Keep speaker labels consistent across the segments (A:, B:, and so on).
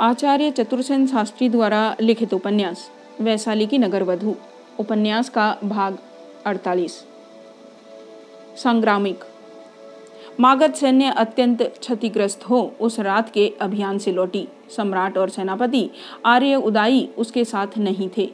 A: आचार्य चतुर्सेन शास्त्री द्वारा लिखित उपन्यास, वैशाली की नगर वधु उपन्यास का भाग 48 संग्रामिक। मागध सैन्य अत्यंत क्षतिग्रस्त हो, उस रात के अभियान से लौटी। सम्राट और सेनापति आर्य उदाई उसके साथ नहीं थे।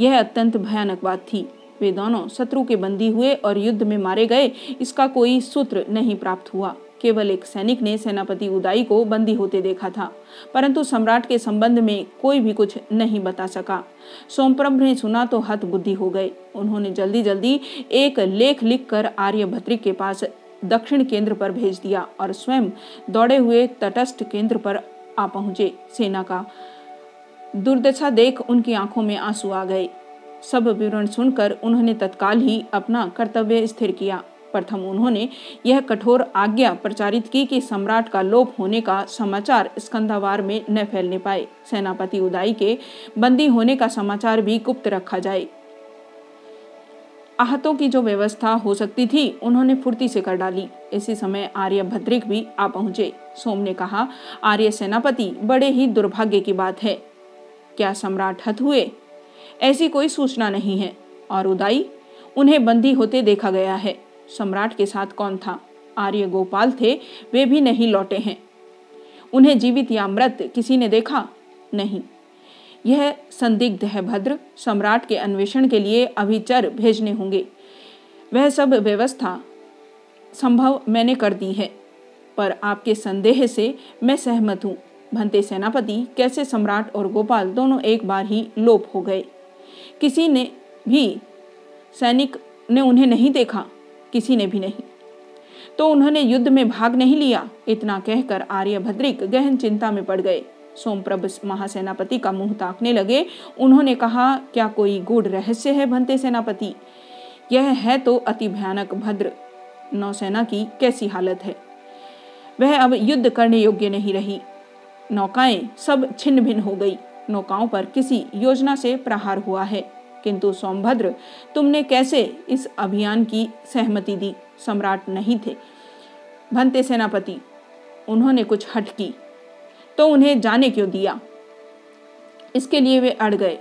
A: यह अत्यंत भयानक बात थी। वे दोनों शत्रु के बंदी हुए और युद्ध में मारे गए, इसका कोई सूत्र नहीं प्राप्त हुआ। केवल एक सैनिक ने सेनापति उदाई को बंदी होते देखा था, परंतु सम्राट के संबंध में कोई भी कुछ नहीं बता सका। सोमप्रभ ने सुना तो हत बुद्धि हो गए उन्होंने जल्दी जल्दी एक लेख लिखकर आर्यभद्रिक के पास दक्षिण केंद्र पर भेज दिया और स्वयं दौड़े हुए तटस्थ केंद्र पर आ पहुँचे। सेना का दुर्दशा देख उनकी आँखों में आँसू आ गए। सब विवरण सुनकर उन्होंने तत्काल ही अपना कर्तव्य स्थिर किया। प्रथम उन्होंने यह कठोर आज्ञा प्रचारित की कि सम्राट का लोप होने का समाचार स्कंदावार में न फैलने पाए। सेनापति उदाई के बंदी होने का समाचार भी गुप्त रखा जाए। आहतों की जो व्यवस्था हो सकती थी, उन्होंने फुर्ती से कर डाली। इसी समय आर्य भद्रिक भी आ पहुँचे। सोम ने कहा, आर्य सेनापति, बड़े ही दुर्भाग्य की बात है। क्या सम्राट हत हुए? ऐसी कोई सूचना नहीं है। और उदाई, उन्हें बंदी होते देखा गया है। सम्राट के साथ कौन था? आर्य गोपाल थे, वे भी नहीं लौटे हैं। उन्हें जीवित या मृत किसी ने देखा? नहीं। यह संदिग्ध है भद्र। सम्राट के अन्वेषण के लिए अभी चर भेजने होंगे। वह सब व्यवस्था संभव मैंने कर दी है, पर आपके संदेह से मैं सहमत हूँ। भंते सेनापति, कैसे सम्राट और गोपाल दोनों एक बार ही लोप हो गए? किसी ने भी सैनिक ने उन्हें नहीं देखा? किसी ने भी नहीं। तो उन्होंने युद्ध में भाग नहीं लिया, इतना कहकर आर्यभद्रिक गहन चिंता में पड़ गए। सोमप्रभ महासेनापति का मुँह ताकने लगे। उन्होंने कहा, क्या कोई गूढ़ रहस्य है भंते सेनापति? यह है तो अति भयानक भद्र नौसेना की कैसी हालत है। वह अब युद्ध करने योग्य नहीं रही। नौकाएँ सब छिन्न भिन्न हो गई। नौकाओं पर किसी योजना से प्रहार हुआ है। किंतु सोमभद्र तुमने कैसे इस अभियान की सहमति दी? सम्राट नहीं थे। भंते सेनापति, उन्होंने कुछ हट की तो उन्हें जाने क्यों दिया? इसके लिए वे अड़ गए।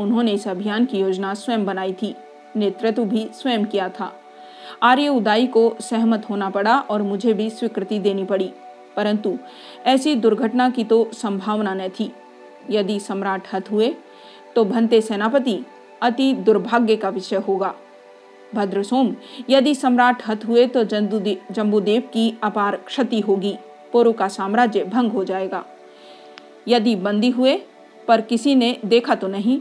A: उन्होंने इस अभियान की योजना स्वयं बनाई थी। नेतृत्व भी स्वयं किया था। आर्य उदाई को सहमत होना पड़ा और मुझे भी स्वीकृति देनी पड़ी। परंतु ऐसी दुर्घटना की तो संभावना न थी। यदि सम्राट हत हुए तो भंते सेनापति अति दुर्भाग्य का विषय होगा। भद्रसोम, यदि सम्राट हत हुए तो जम्बूदेव की अपार क्षति होगी पूर्व का साम्राज्य भंग हो जाएगा। यदि बंदी हुए, पर किसी ने देखा तो नहीं।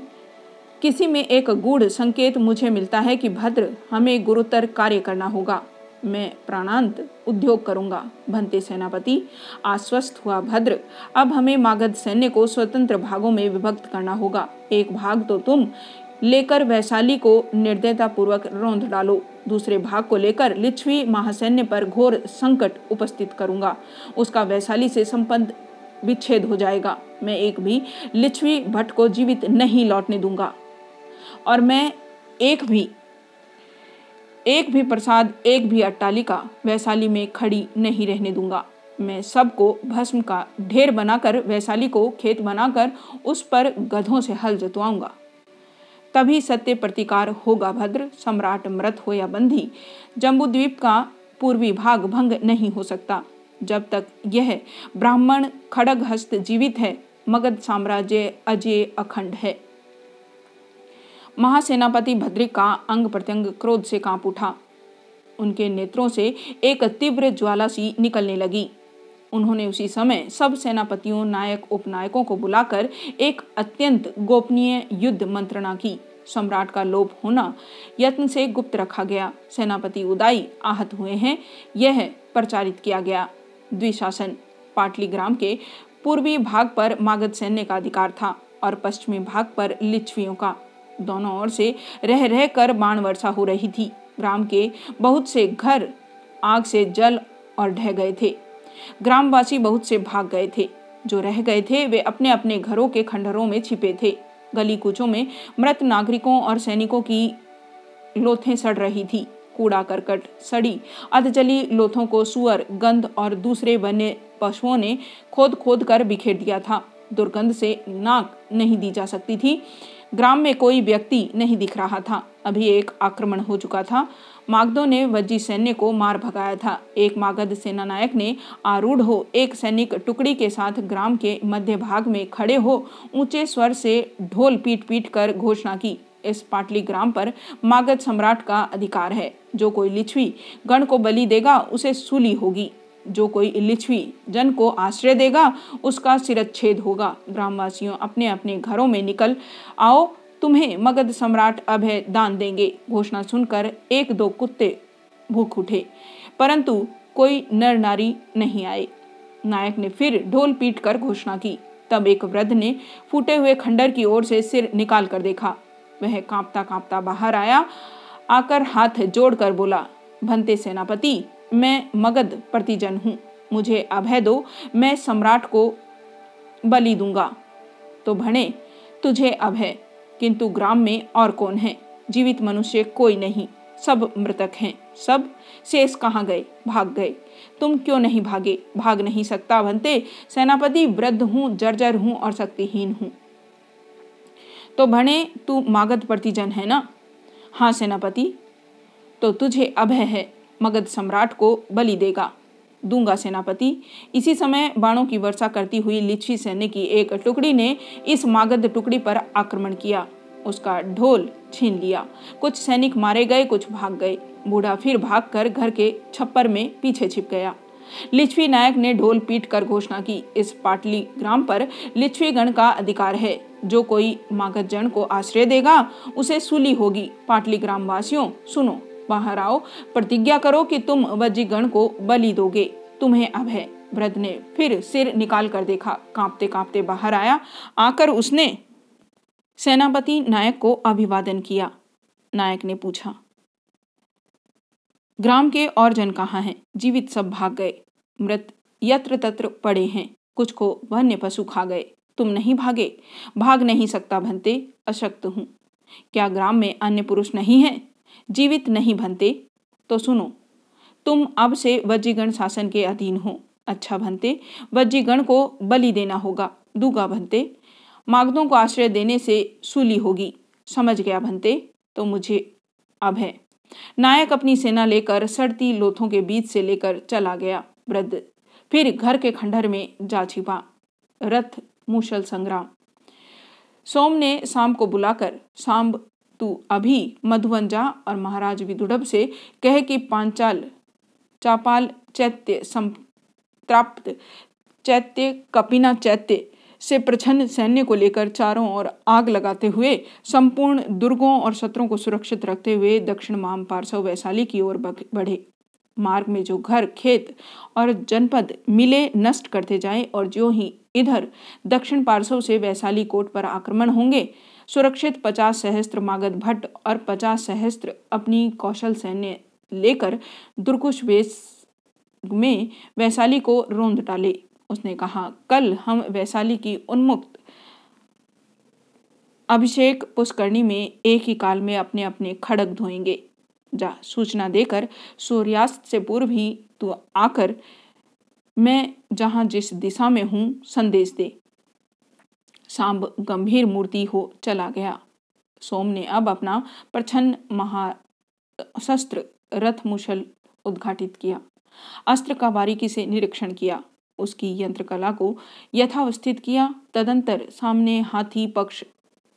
A: किसी में एक गूढ़ संकेत मुझे मिलता है कि भद्र, हमें गुरुतर कार्य करना होगा। मैं प्राणांत उद्योग करूँगा। भंते सेनापति, आश्वस्त हुआ भद्र, अब हमें मागध सैन्य को स्वतंत्र भागों में विभक्त करना होगा। एक भाग तो तुम लेकर वैशाली को निर्दयता पूर्वक रौंद डालो। दूसरे भाग को लेकर लिच्छवी महासैन्य पर घोर संकट उपस्थित करूँगा। उसका वैशाली से संपन्न विच्छेद हो जाएगा। मैं एक भी लिच्छवी भट्ट को जीवित नहीं लौटने दूँगा। और मैं एक भी एक भी प्रसाद, एक भी अट्टालिका वैशाली में खड़ी नहीं रहने दूँगा। मैं सबको भस्म का ढेर बनाकर वैशाली को खेत बनाकर उस पर गधों से हल जतवाऊँगा। तभी सत्य प्रतिकार होगा भद्र, सम्राट मृत हो या बंधी। जम्बूद्वीप का पूर्वी भाग भंग नहीं हो सकता। जब तक यह ब्राह्मण खड़ग हस्त जीवित है, मगध साम्राज्य अजय अखंड है। महासेनापति भद्रिक का अंग प्रत्यंग क्रोध से काँप उठा। उनके नेत्रों से एक तीव्र ज्वाला सी निकलने लगी। उन्होंने उसी समय सब सेनापतियों, नायक, उपनायकों को बुलाकर एक अत्यंत गोपनीय युद्ध मंत्रणा की। सम्राट का लोप होना यत्न से गुप्त रखा गया। सेनापति उदाई आहत हुए हैं। यह प्रचारित किया गया। द्विशासन पाटलीग्राम के पूर्वी भाग पर मागध सैन्य का अधिकार था और पश्चिमी भाग पर लिच्छवियों का। दोनों ओर से रह रह कर बाण वर्षा हो रही थी। ग्राम के बहुत से घर आग से जल और ढह गए थे। ग्रामवासी बहुत से भाग गए थे। जो रह गए थे, वे अपने अपने घरों के खंडरों में छिपे थे। गली कूचों में मृत नागरिकों और सैनिकों की लोथें सड़ रही थी। कूड़ा करकट, सड़ी, अधजली लोथों को सुअर, गंध और दूसरे वन्य पशुओं ने खोद खोद कर बिखेर दिया था। दुर्गंध से नाक नहीं दी जा सकती थी। ग्राम में कोई व्यक्ति नहीं दिख रहा था। अभी एक आक्रमण हो चुका था। मागधों ने वज्जी सैन्य को मार भगाया था। एक मागध सेना नायक ने आरूढ़ हो, एक सैनिक टुकड़ी के साथ ग्राम के मध्य भाग में खड़े हो, ऊँचे स्वर से ढोल पीट पीट कर घोषणा की। इस पाटली ग्राम पर मागध सम्राट का अधिकार है। जो कोई लिच्छवी गण को बलि देगा, उसे सूली होगी। जो कोई लिच्छवी जन को आश्रय देगा, उसका सिरच्छेद होगा। ग्रामवासियों अपने अपने घरों में निकल आओ तुम्हें मगध सम्राट अभय दान देंगे, घोषणा सुनकर एक दो कुत्ते भूख उठे। परंतु कोई नर नारी नहीं आए। नायक ने फिर ढोल पीट कर घोषणा की। तब एक वृद्ध ने फूटे हुए खंडर की ओर से सिर निकाल कर देखा। वह कांपता कांपता बाहर आया, आकर हाथ जोड़कर बोला, भंते सेनापति, मैं मगध प्रतिजन हूँ। मुझे अभय दो, मैं सम्राट को बलि दूँगा। तो भणे, तुझे अभय किंतु ग्राम में और कौन है? जीवित मनुष्य कोई नहीं। सब मृतक हैं। सब शेष कहाँ गए? भाग गए। तुम क्यों नहीं भागे? भाग नहीं सकता भंते सेनापति वृद्ध हूँ, जर्जर हूँ और शक्तिहीन हूँ। तो भणे, तू मागध प्रतिजन है ना? हाँ सेनापति। तो तुझे अभय है। मगध सम्राट को बलि देगा। दूँगा सेनापति। इसी समय बाणों की वर्षा करती हुई लिच्छी सैन्य की एक टुकड़ी ने इस मागध टुकड़ी पर आक्रमण किया। उसका ढोल छीन लिया। कुछ सैनिक मारे गए, कुछ भाग गए। बूढ़ा फिर भागकर घर के छप्पर में पीछे छिप गया। लिच्छवी नायक ने ढोल पीट कर घोषणा की, इस पाटली ग्राम पर लिच्छवी गण का अधिकार है। जो कोई मागध जन को आश्रय देगा, उसे सूली होगी। पाटली ग्राम वासियों सुनो। बाहर आओ, प्रतिज्ञा करो कि तुम वज्जीगण को बलि दोगे। तुम्हें अब है। वृद्ध ने फिर सिर निकाल कर देखा। कांपते कांपते बाहर आया। आकर उसने सेनापति नायक को अभिवादन किया। नायक ने पूछा, ग्राम के और जन कहाँ हैं? जीवित सब भाग गए। मृत यत्र तत्र पड़े हैं। कुछ को वन्य पशु खा गए। तुम नहीं भागे। भाग नहीं सकता भंते अशक्त हूँ। क्या ग्राम में अन्य पुरुष नहीं है? जीवित नहीं भनते तो सुनो, तुम अब से वज्जीगण शासन के अधीन हो। अच्छा भनते वज्जीगण को बलि देना होगा, दूगा भनते मागधों को आश्रय देने से सूली होगी। समझ गया भनते तो मुझे अब है। नायक अपनी सेना लेकर सड़ती लोथों के बीच से लेकर चला गया वृद्ध। फिर घर के खंडहर में जा छिपा। रथ मुशल संग्राम। सोम ने शाम को बुलाकर सांब तू अभी मधुवन जा और महाराज विदुड़ब से कह कि पांचाल, चापाल चैत्य संप्राप्त चैत्य कपिना चैत्य से प्रछन्न सैन्य को लेकर चारों ओर आग लगाते हुए संपूर्ण दुर्गों और शत्रुओं को सुरक्षित रखते हुए दक्षिण माम पार्श्व वैशाली की ओर बढ़े। मार्ग में जो घर, खेत और जनपद मिले नष्ट करते जाए और जो ही इधर दक्षिण पार्श्व से वैशाली कोट पर आक्रमण होंगे सुरक्षित पचास सहस्त्र मागध भट्ट और पचास सहस्त्र अपनी कौशल सैन्य लेकर दुर्कुश वेश में वैशाली को रोंद डाले। उसने कहा, कल हम वैशाली की उन्मुक्त अभिषेक पुष्करणी में एक ही काल में अपने अपने खड़ग धोएँगे। जा, सूचना देकर सूर्यास्त से पूर्व ही तू आकर मैं जहाँ जिस दिशा में हूँ, संदेश दे। सांब गंभीर मूर्ति हो चला गया। सोम ने अब अपना प्रछन्न महाशस्त्र रथ मुशल उद्घाटित किया। अस्त्र का बारीकी से निरीक्षण किया। उसकी यंत्र कला को यथावस्थित किया। तदंतर सामने हाथी पक्ष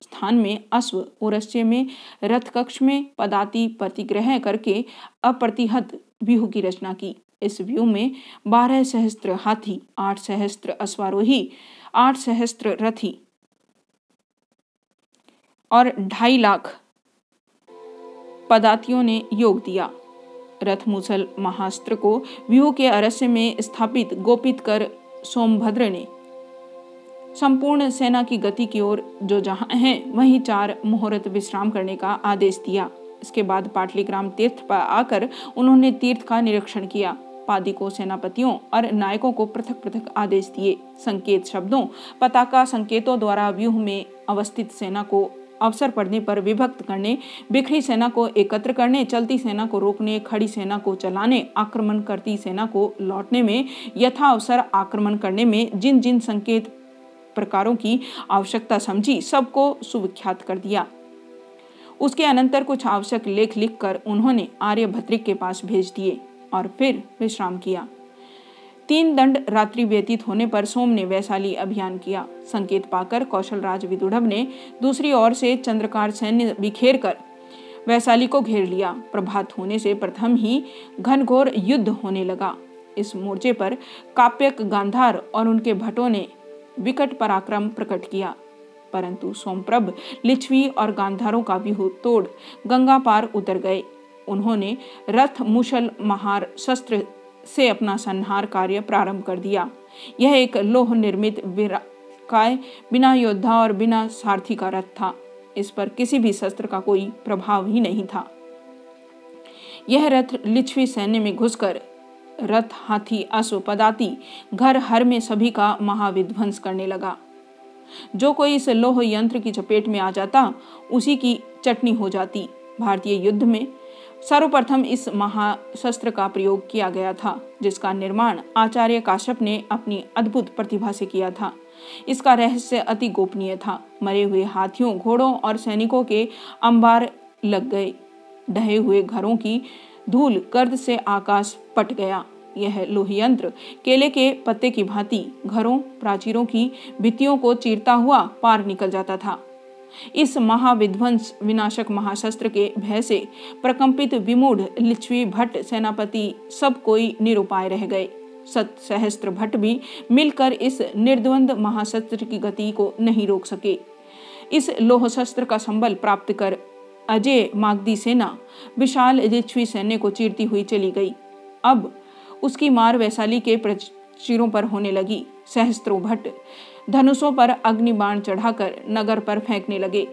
A: स्थान में अश्व उरस्य में रथ कक्ष में पदाति प्रतिग्रह करके अप्रतिहत व्यूह की रचना की। इस व्यूह में बारह सहस्त्र हाथी, आठ सहस्त्र अश्वारोही, आठ सहस्त्र रथी और ढाई लाख पदातियों ने योग दिया। रथ मुसल महास्त्र को व्यूह के अरस्य में स्थापित गोपित कर सोमभद्र ने संपूर्ण सेना की गति की ओर जो जहाँ है, वहीं चार मुहूर्त विश्राम करने का आदेश दिया। इसके बाद पाटलीग्राम तीर्थ पर आकर उन्होंने तीर्थ का निरीक्षण किया। पादी को सेनापतियों और नायकों को पृथक पृथक आदेश दिए। संकेत शब्दों, पताका संकेतों द्वारा व्यूह में अवस्थित सेना को अवसर पड़ने पर विभक्त करने, बिखरी सेना को एकत्र करने, चलती सेना को रोकने, खड़ी सेना को चलाने, आक्रमण करती सेना को लौटने में यथा अवसर आक्रमण करने में जिन जिन संकेत प्रकारों की आवश्यकता समझी, सबको सुविख्यात कर दिया। उसके अनंतर कुछ आवश्यक लेख लिखकर उन्होंने आर्य भद्रिक के पास भेज दिए और फिर विश्राम किया। तीन दंड रात्रि व्यतीत होने पर सोम ने वैशाली अभियान किया। संकेत पाकर कौशल राज विदुढ़ ने दूसरी ओर से चंद्रकार सैन्य बिखेर कर वैशाली को घेर लिया। प्रभात होने से प्रथम ही घनघोर युद्ध होने लगा। इस मोर्चे पर काप्यक गांधार और उनके भटों ने विकट पराक्रम प्रकट किया। परंतु सोमप्रभ, लिच्छवी और गांधारों का भी तोड़ गंगा पार उतर गए। उन्होंने रथ मुशल महार शस्त्र से अपना संहार कार्य प्रारंभ कर दिया। यह एक लोह निर्मित काय बिना योद्धा और बिना सारथी का रथ था। इस पर किसी भी शस्त्र का कोई प्रभाव ही नहीं था। यह रथ लिच्छवी सैन्य में घुसकर रथ हाथी अश्व पदाती घर हर में सभी का महाविध्वंस करने लगा। जो कोई इस लोह यंत्र की चपेट में आ जाता, उसी की चटनी हो जाती। भारतीय युद्ध में सर्वप्रथम इस महाशस्त्र का प्रयोग किया गया था, जिसका निर्माण आचार्य काश्यप ने अपनी अद्भुत प्रतिभा से किया था। इसका रहस्य अति गोपनीय था। मरे हुए हाथियों, घोड़ों और सैनिकों के अंबार लग गए। ढहे हुए घरों की धूल कर्द से आकाश पट गया। यह लोहयंत्र, केले के पत्ते की भांति घरों, प्राचीरों की भित्तियों को चीरता हुआ पार निकल जाता था। इस महाविध्वंस विनाशक महाशस्त्र के भय से प्रकंपित विमूढ़ लिच्छवी भट्ट सेनापति सब कोई निरुपाय रह गए। सत सहस्त्र भट्ट भी मिलकर इस निर्द्वंद महाशस्त्र की गति को नहीं रोक सके। इस लोह शस्त्र का संबल प्राप्त कर अजय मागदी सेना विशाल लिच्छवी सैन्य को चीरती हुई चली गई। अब उसकी मार वैशाली के प्रचिरों पर होने लगी। सहस्त्रों भट्ट धनुषों पर अग्निबाण चढ़ाकर नगर पर फेंकने लगे।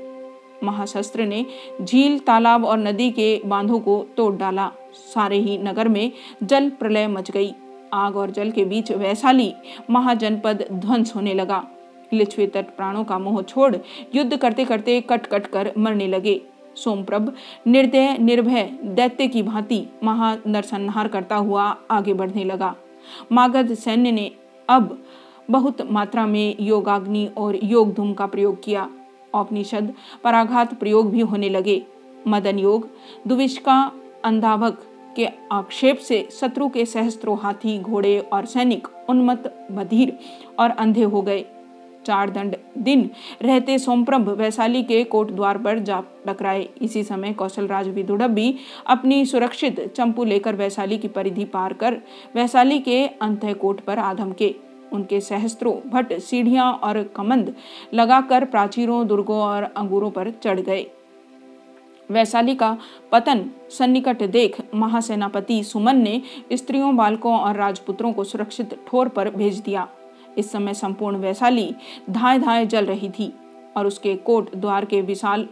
A: महाशस्त्र ने झील, तालाब और नदी के बांधों को तोड़ डाला। सारे ही नगर में जल प्रलय मच गई। आग और जल के बीच वैशाली महाजनपद ध्वंस होने लगा। लिच्छवी तट प्राणों का मोह छोड़ युद्ध करते करते कट कट कर मरने लगे। सोमप्रभ, निर्दय, निर्भय, दैत्य की भांति महा नरसंहार करता हुआ आगे बढ़ने लगा। मागध सैन्य ने अब बहुत मात्रा में योगाग्नि और योग धूम का प्रयोग किया। औपनिषद पराघात प्रयोग भी होने लगे। मदन योग, दुविष्का अंधावक के आक्षेप से शत्रु के सहस्त्रों हाथी, घोड़े और सैनिक उन्मत्त बधिर और अंधे हो गए। चार दंड दिन रहते सोमप्रभ वैशाली के कोट द्वार पर जा टकराए। इसी समय कौशल राज भी अपनी सुरक्षित चंपू लेकर वैशाली की परिधि पार कर वैशाली के अंत कोट पर आधम के उनके सहस्त्रों भट्ट, सीढ़ियाँ और कमंद लगाकर प्राचीरों, दुर्गों और अंगूरों पर चढ़ गए। वैशाली का पतन सन्निकट देख महासेनापति सुमन ने स्त्रियों, बालकों और राजपुत्रों को सुरक्षित ठोर पर भेज दिया। इस समय संपूर्ण वैशाली धाए धाए जल रही थी और उसके कोट द्वार के विशाल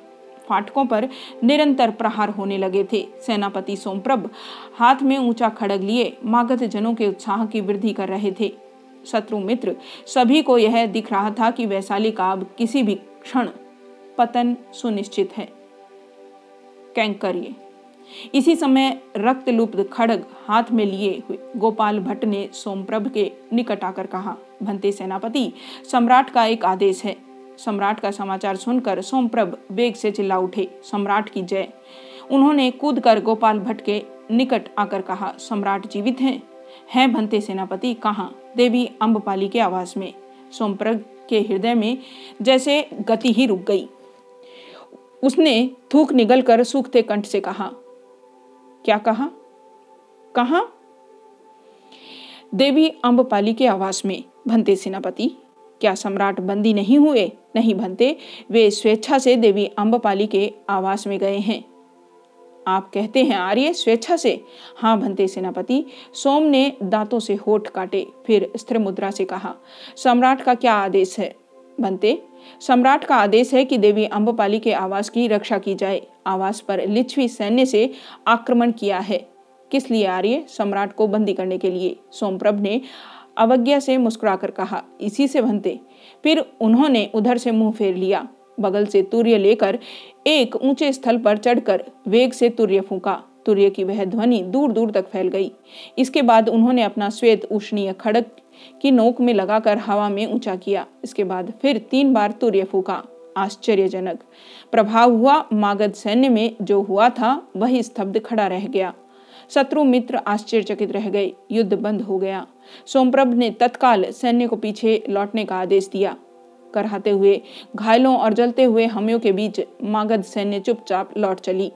A: फाटकों पर निरंतर प्रहार होने लगे थे। सेनापति सोमप्रभ हाथ में ऊँचा खड़ग लिए मागध जनों के उत्साह की वृद्धि कर रहे थे। शत्रु मित्र, सभी को यह दिख रहा था कि वैशाली का अब किसी भी क्षण पतन सुनिश्चित है। कैंकर्य इसी समय रक्त लुप्त खड़ग हाथ में लिए हुए गोपाल भट्ट ने सोमप्रभ के निकट आकर कहा, भंते सेनापति, सम्राट का एक आदेश है। सम्राट का समाचार सुनकर सोमप्रभ बेग से चिल्ला उठे, सम्राट की जय। उन्होंने कूद कर गोपाल भट्ट के निकट आकर कहा, सम्राट जीवित हैं। हैं भंते सेनापति कहा? देवी अम्बपाली के आवास में, सोमप्रग के हृदय में जैसे गति ही रुक गई। उसने थूक निगल कर सूखते कंठ से कहा, क्या कहा? कहा? देवी अम्बपाली के आवास में, भंते सेनापति, क्या सम्राट बंदी नहीं हुए? नहीं भंते, वे स्वेच्छा से देवी अम्बपाली के आवास में गए हैं। आप कहते हैं आर्य स्वेच्छा से। हाँ भंते सेनापति, सोम ने दांतों से होठ काटे, फिर स्थिर मुद्रा से कहा, सम्राट का क्या आदेश है? भंते, सम्राट का आदेश है कि देवी अम्बपाली के आवास की रक्षा की जाए। आवास पर लिच्छवी सैन्य से आक्रमण किया है। किस लिए आर्य? सम्राट को बंदी करने के लिए। सोमप्रभ ने अवज्ञा से मुस्कुराकर कहा, इसी से भंते। फिर उन्होंने उधर से मुँह फेर लिया। बगल से तूर्य लेकर एक ऊँचे स्थल पर चढ़कर वेग से तूर्य फूका। तूर्य की वह ध्वनि दूर दूर तक फैल गई। इसके बाद उन्होंने अपना श्वेत उष्णीय खड़क की नोक में लगाकर हवा में ऊँचा किया। इसके बाद फिर तीन बार तूर्य फूका। आश्चर्यजनक। प्रभाव हुआ मागध सैन्य में जो हुआ था, वही स्तब्ध खड़ा रह गया। शत्रु मित्र आश्चर्यचकित रह गए। युद्ध बंद हो गया। सोमप्रभ ने तत्काल सैन्य को पीछे लौटने का आदेश दिया। कराते हुए घायलों और जलते हुए हमियों के बीच मागध सैन्य चुपचाप लौट चली।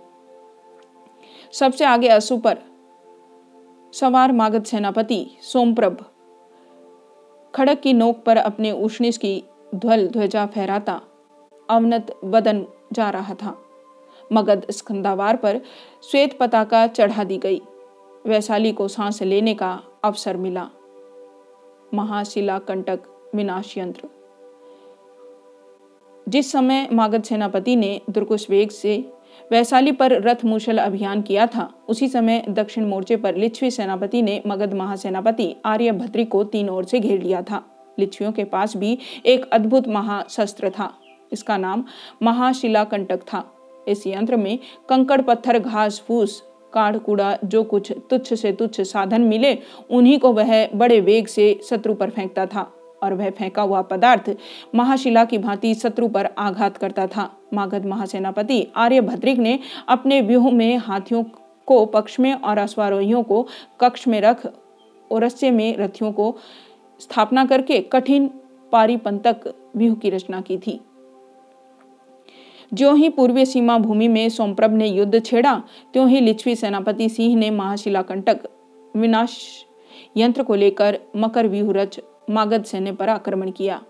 A: सबसे आगे असु पर सवार मागध सेनापति सोमप्रभ खड़क की नोक पर अपने उष्णिस की ध्वल ध्वजा फहराता अवनत वदन जा रहा था। मगध स्कंदावार पर श्वेत पताका चढ़ा दी गई। वैशाली को सांस लेने का अवसर मिला। महाशिला कंटक विनाश यंत्र। जिस समय मागध सेनापति ने दुर्कुश वेग से वैशाली पर रथ मूशल अभियान किया था, उसी समय दक्षिण मोर्चे पर लिच्छवी सेनापति ने मगध महासेनापति आर्यभद्री को तीन ओर से घेर लिया था। लिच्छवियों के पास भी एक अद्भुत महाशस्त्र था। इसका नाम महाशिला कंटक था। इस यंत्र में कंकड़ पत्थर, घास, फूस, काढ़, कूड़ा, जो कुछ तुच्छ से तुच्छ साधन मिले, उन्हीं को वह बड़े वेग से शत्रु पर फेंकता था। और वह फेंका हुआ पदार्थ महाशिला की भांति शत्रु पर आघात करता था। मागध महासेनापति आर्यभद्रिक ने अपने व्यूह में हाथियों को पक्ष में और अश्वारोहियों को कक्ष में रख ओरस्य में रथियों को स्थापना करके कठिन पारिपंतक व्यूह की रचना की थी। जो ही पूर्वी सीमा भूमि में सोमप्रभ ने युद्ध छेड़ा, त्यों ही लिच्छवी सेनापति सिंह ने महाशिला कंटक विनाश यंत्र को लेकर मकर व्यूह रच मागध सैन्य पर आक्रमण किया।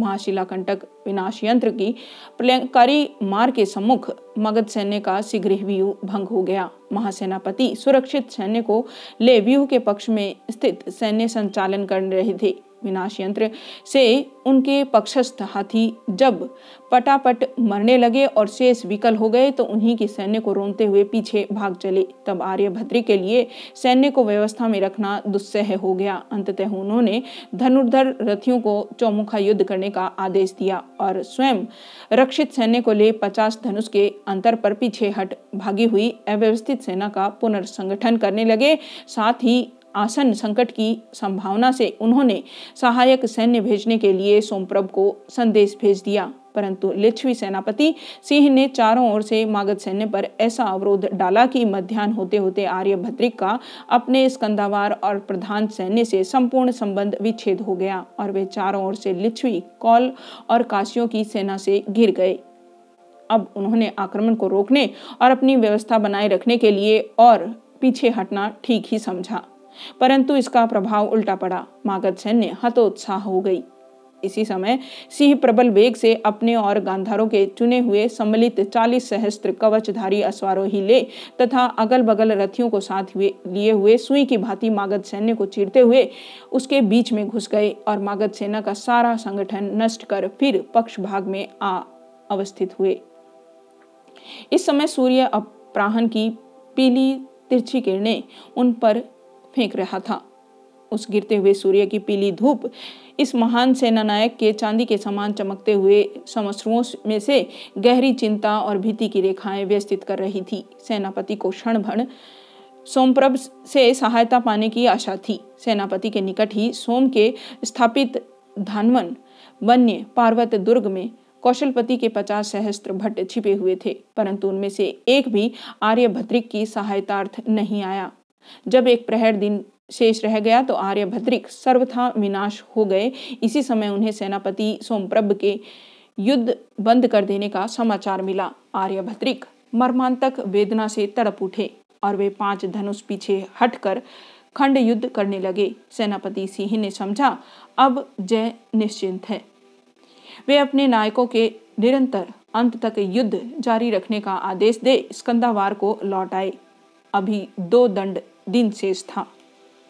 A: महाशिला कंटक विनाश यंत्र की प्रलयकारी मार के सम्मुख मगध सैन्य का शीघ्र व्यूह भंग हो गया। महासेनापति सुरक्षित सैन्य को ले व्यूह के पक्ष में स्थित सैन्य संचालन कर रहे थे। विनाश यंत्र से उनके पक्षस्थ हाथी जब पटापट मरने लगे और शेष विकल हो गए तो उन्हीं की सैन्य को रोनते हुए पीछे भाग चले। तब आर्यभद्री के लिए सैन्य को व्यवस्था में रखना दुस्सह हो गया। अंततः उन्होंने धनुर्धर रथियों को चौमुखा युद्ध करने का आदेश दिया और स्वयं रक्षित सैन्य को ले पचास धनुष के अंतर पर पीछे हट भागी हुई अव्यवस्थित सेना का पुनर्संगठन करने लगे। साथ ही आसन संकट की संभावना से उन्होंने सहायक सैन्य भेजने के लिए सोमप्रभ को संदेश भेज दिया। परंतु लिच्छवी सेनापति सिंह ने चारों ओर से मागध सैन्य पर ऐसा अवरोध डाला कि मध्यान्ह होते होते आर्यभद्रिक का अपने स्कंदावार और प्रधान सैन्य से संपूर्ण संबंध विच्छेद हो गया और वे चारों ओर से लिच्छवी, कौल और काशियों की सेना से घिर गए। अब उन्होंने आक्रमण को रोकने और अपनी व्यवस्था बनाए रखने के लिए और पीछे हटना ठीक ही समझा। परंतु इसका प्रभाव उल्टा पड़ा। मागध सैन्य हतोत्साह हो गई। इसी समय सिंह प्रबल वेग से अपने और गांधारों के चुने हुए सम्मिलित चालीस सहस्त्र कवचधारी अश्वारोही ले तथा अगल बगल रथियों को साथ हुए, लिए हुए सुई की भांति मागध सैन्य को चीरते हुए उसके बीच में घुस गए और मागध सेना का सारा संगठन नष्ट कर फिर पक्ष भाग में आ अवस्थित हुए। इस समय सूर्य अपराहन की पीली तिरछी किरणें उन पर फेंक रहा था। उस गिरते हुए सूर्य की पीली धूप, इस महान सेनानायक के चांदी के समान चमकते हुए समश्रुओं में से गहरी चिंता और भीति की रेखाएँ व्यस्तित कर रही थी। सेनापति को क्षण भण सोमप्रभ से सहायता पाने की आशा थी। सेनापति के निकट ही सोम के स्थापित धानवन, वन्य पार्वत दुर्ग में कौशलपति के पचास सहस्त्र भट्ट छिपे हुए थे, परंतु उनमें से एक भी आर्यभद्रिक की सहायतार्थ नहीं आया। जब एक प्रहर दिन शेष रह गया तो आर्यभद्रिक सर्वथा विनाश हो गए। इसी समय उन्हें सेनापति सोमप्रभ के युद्ध बंद कर देने का समाचार मिला। आर्यभद्रिक मर्मांतक वेदना से तड़प उठे और वे पाँच धनुष पीछे हटकर खंड युद्ध करने लगे। सेनापति सिंह ने समझा, अब जय निश्चिंत है। वे अपने नायकों के निरंतर अंत तक युद्ध जारी रखने का आदेश दे स्कंदावार को लौट आए। अभी दो दंड दिन शेष था।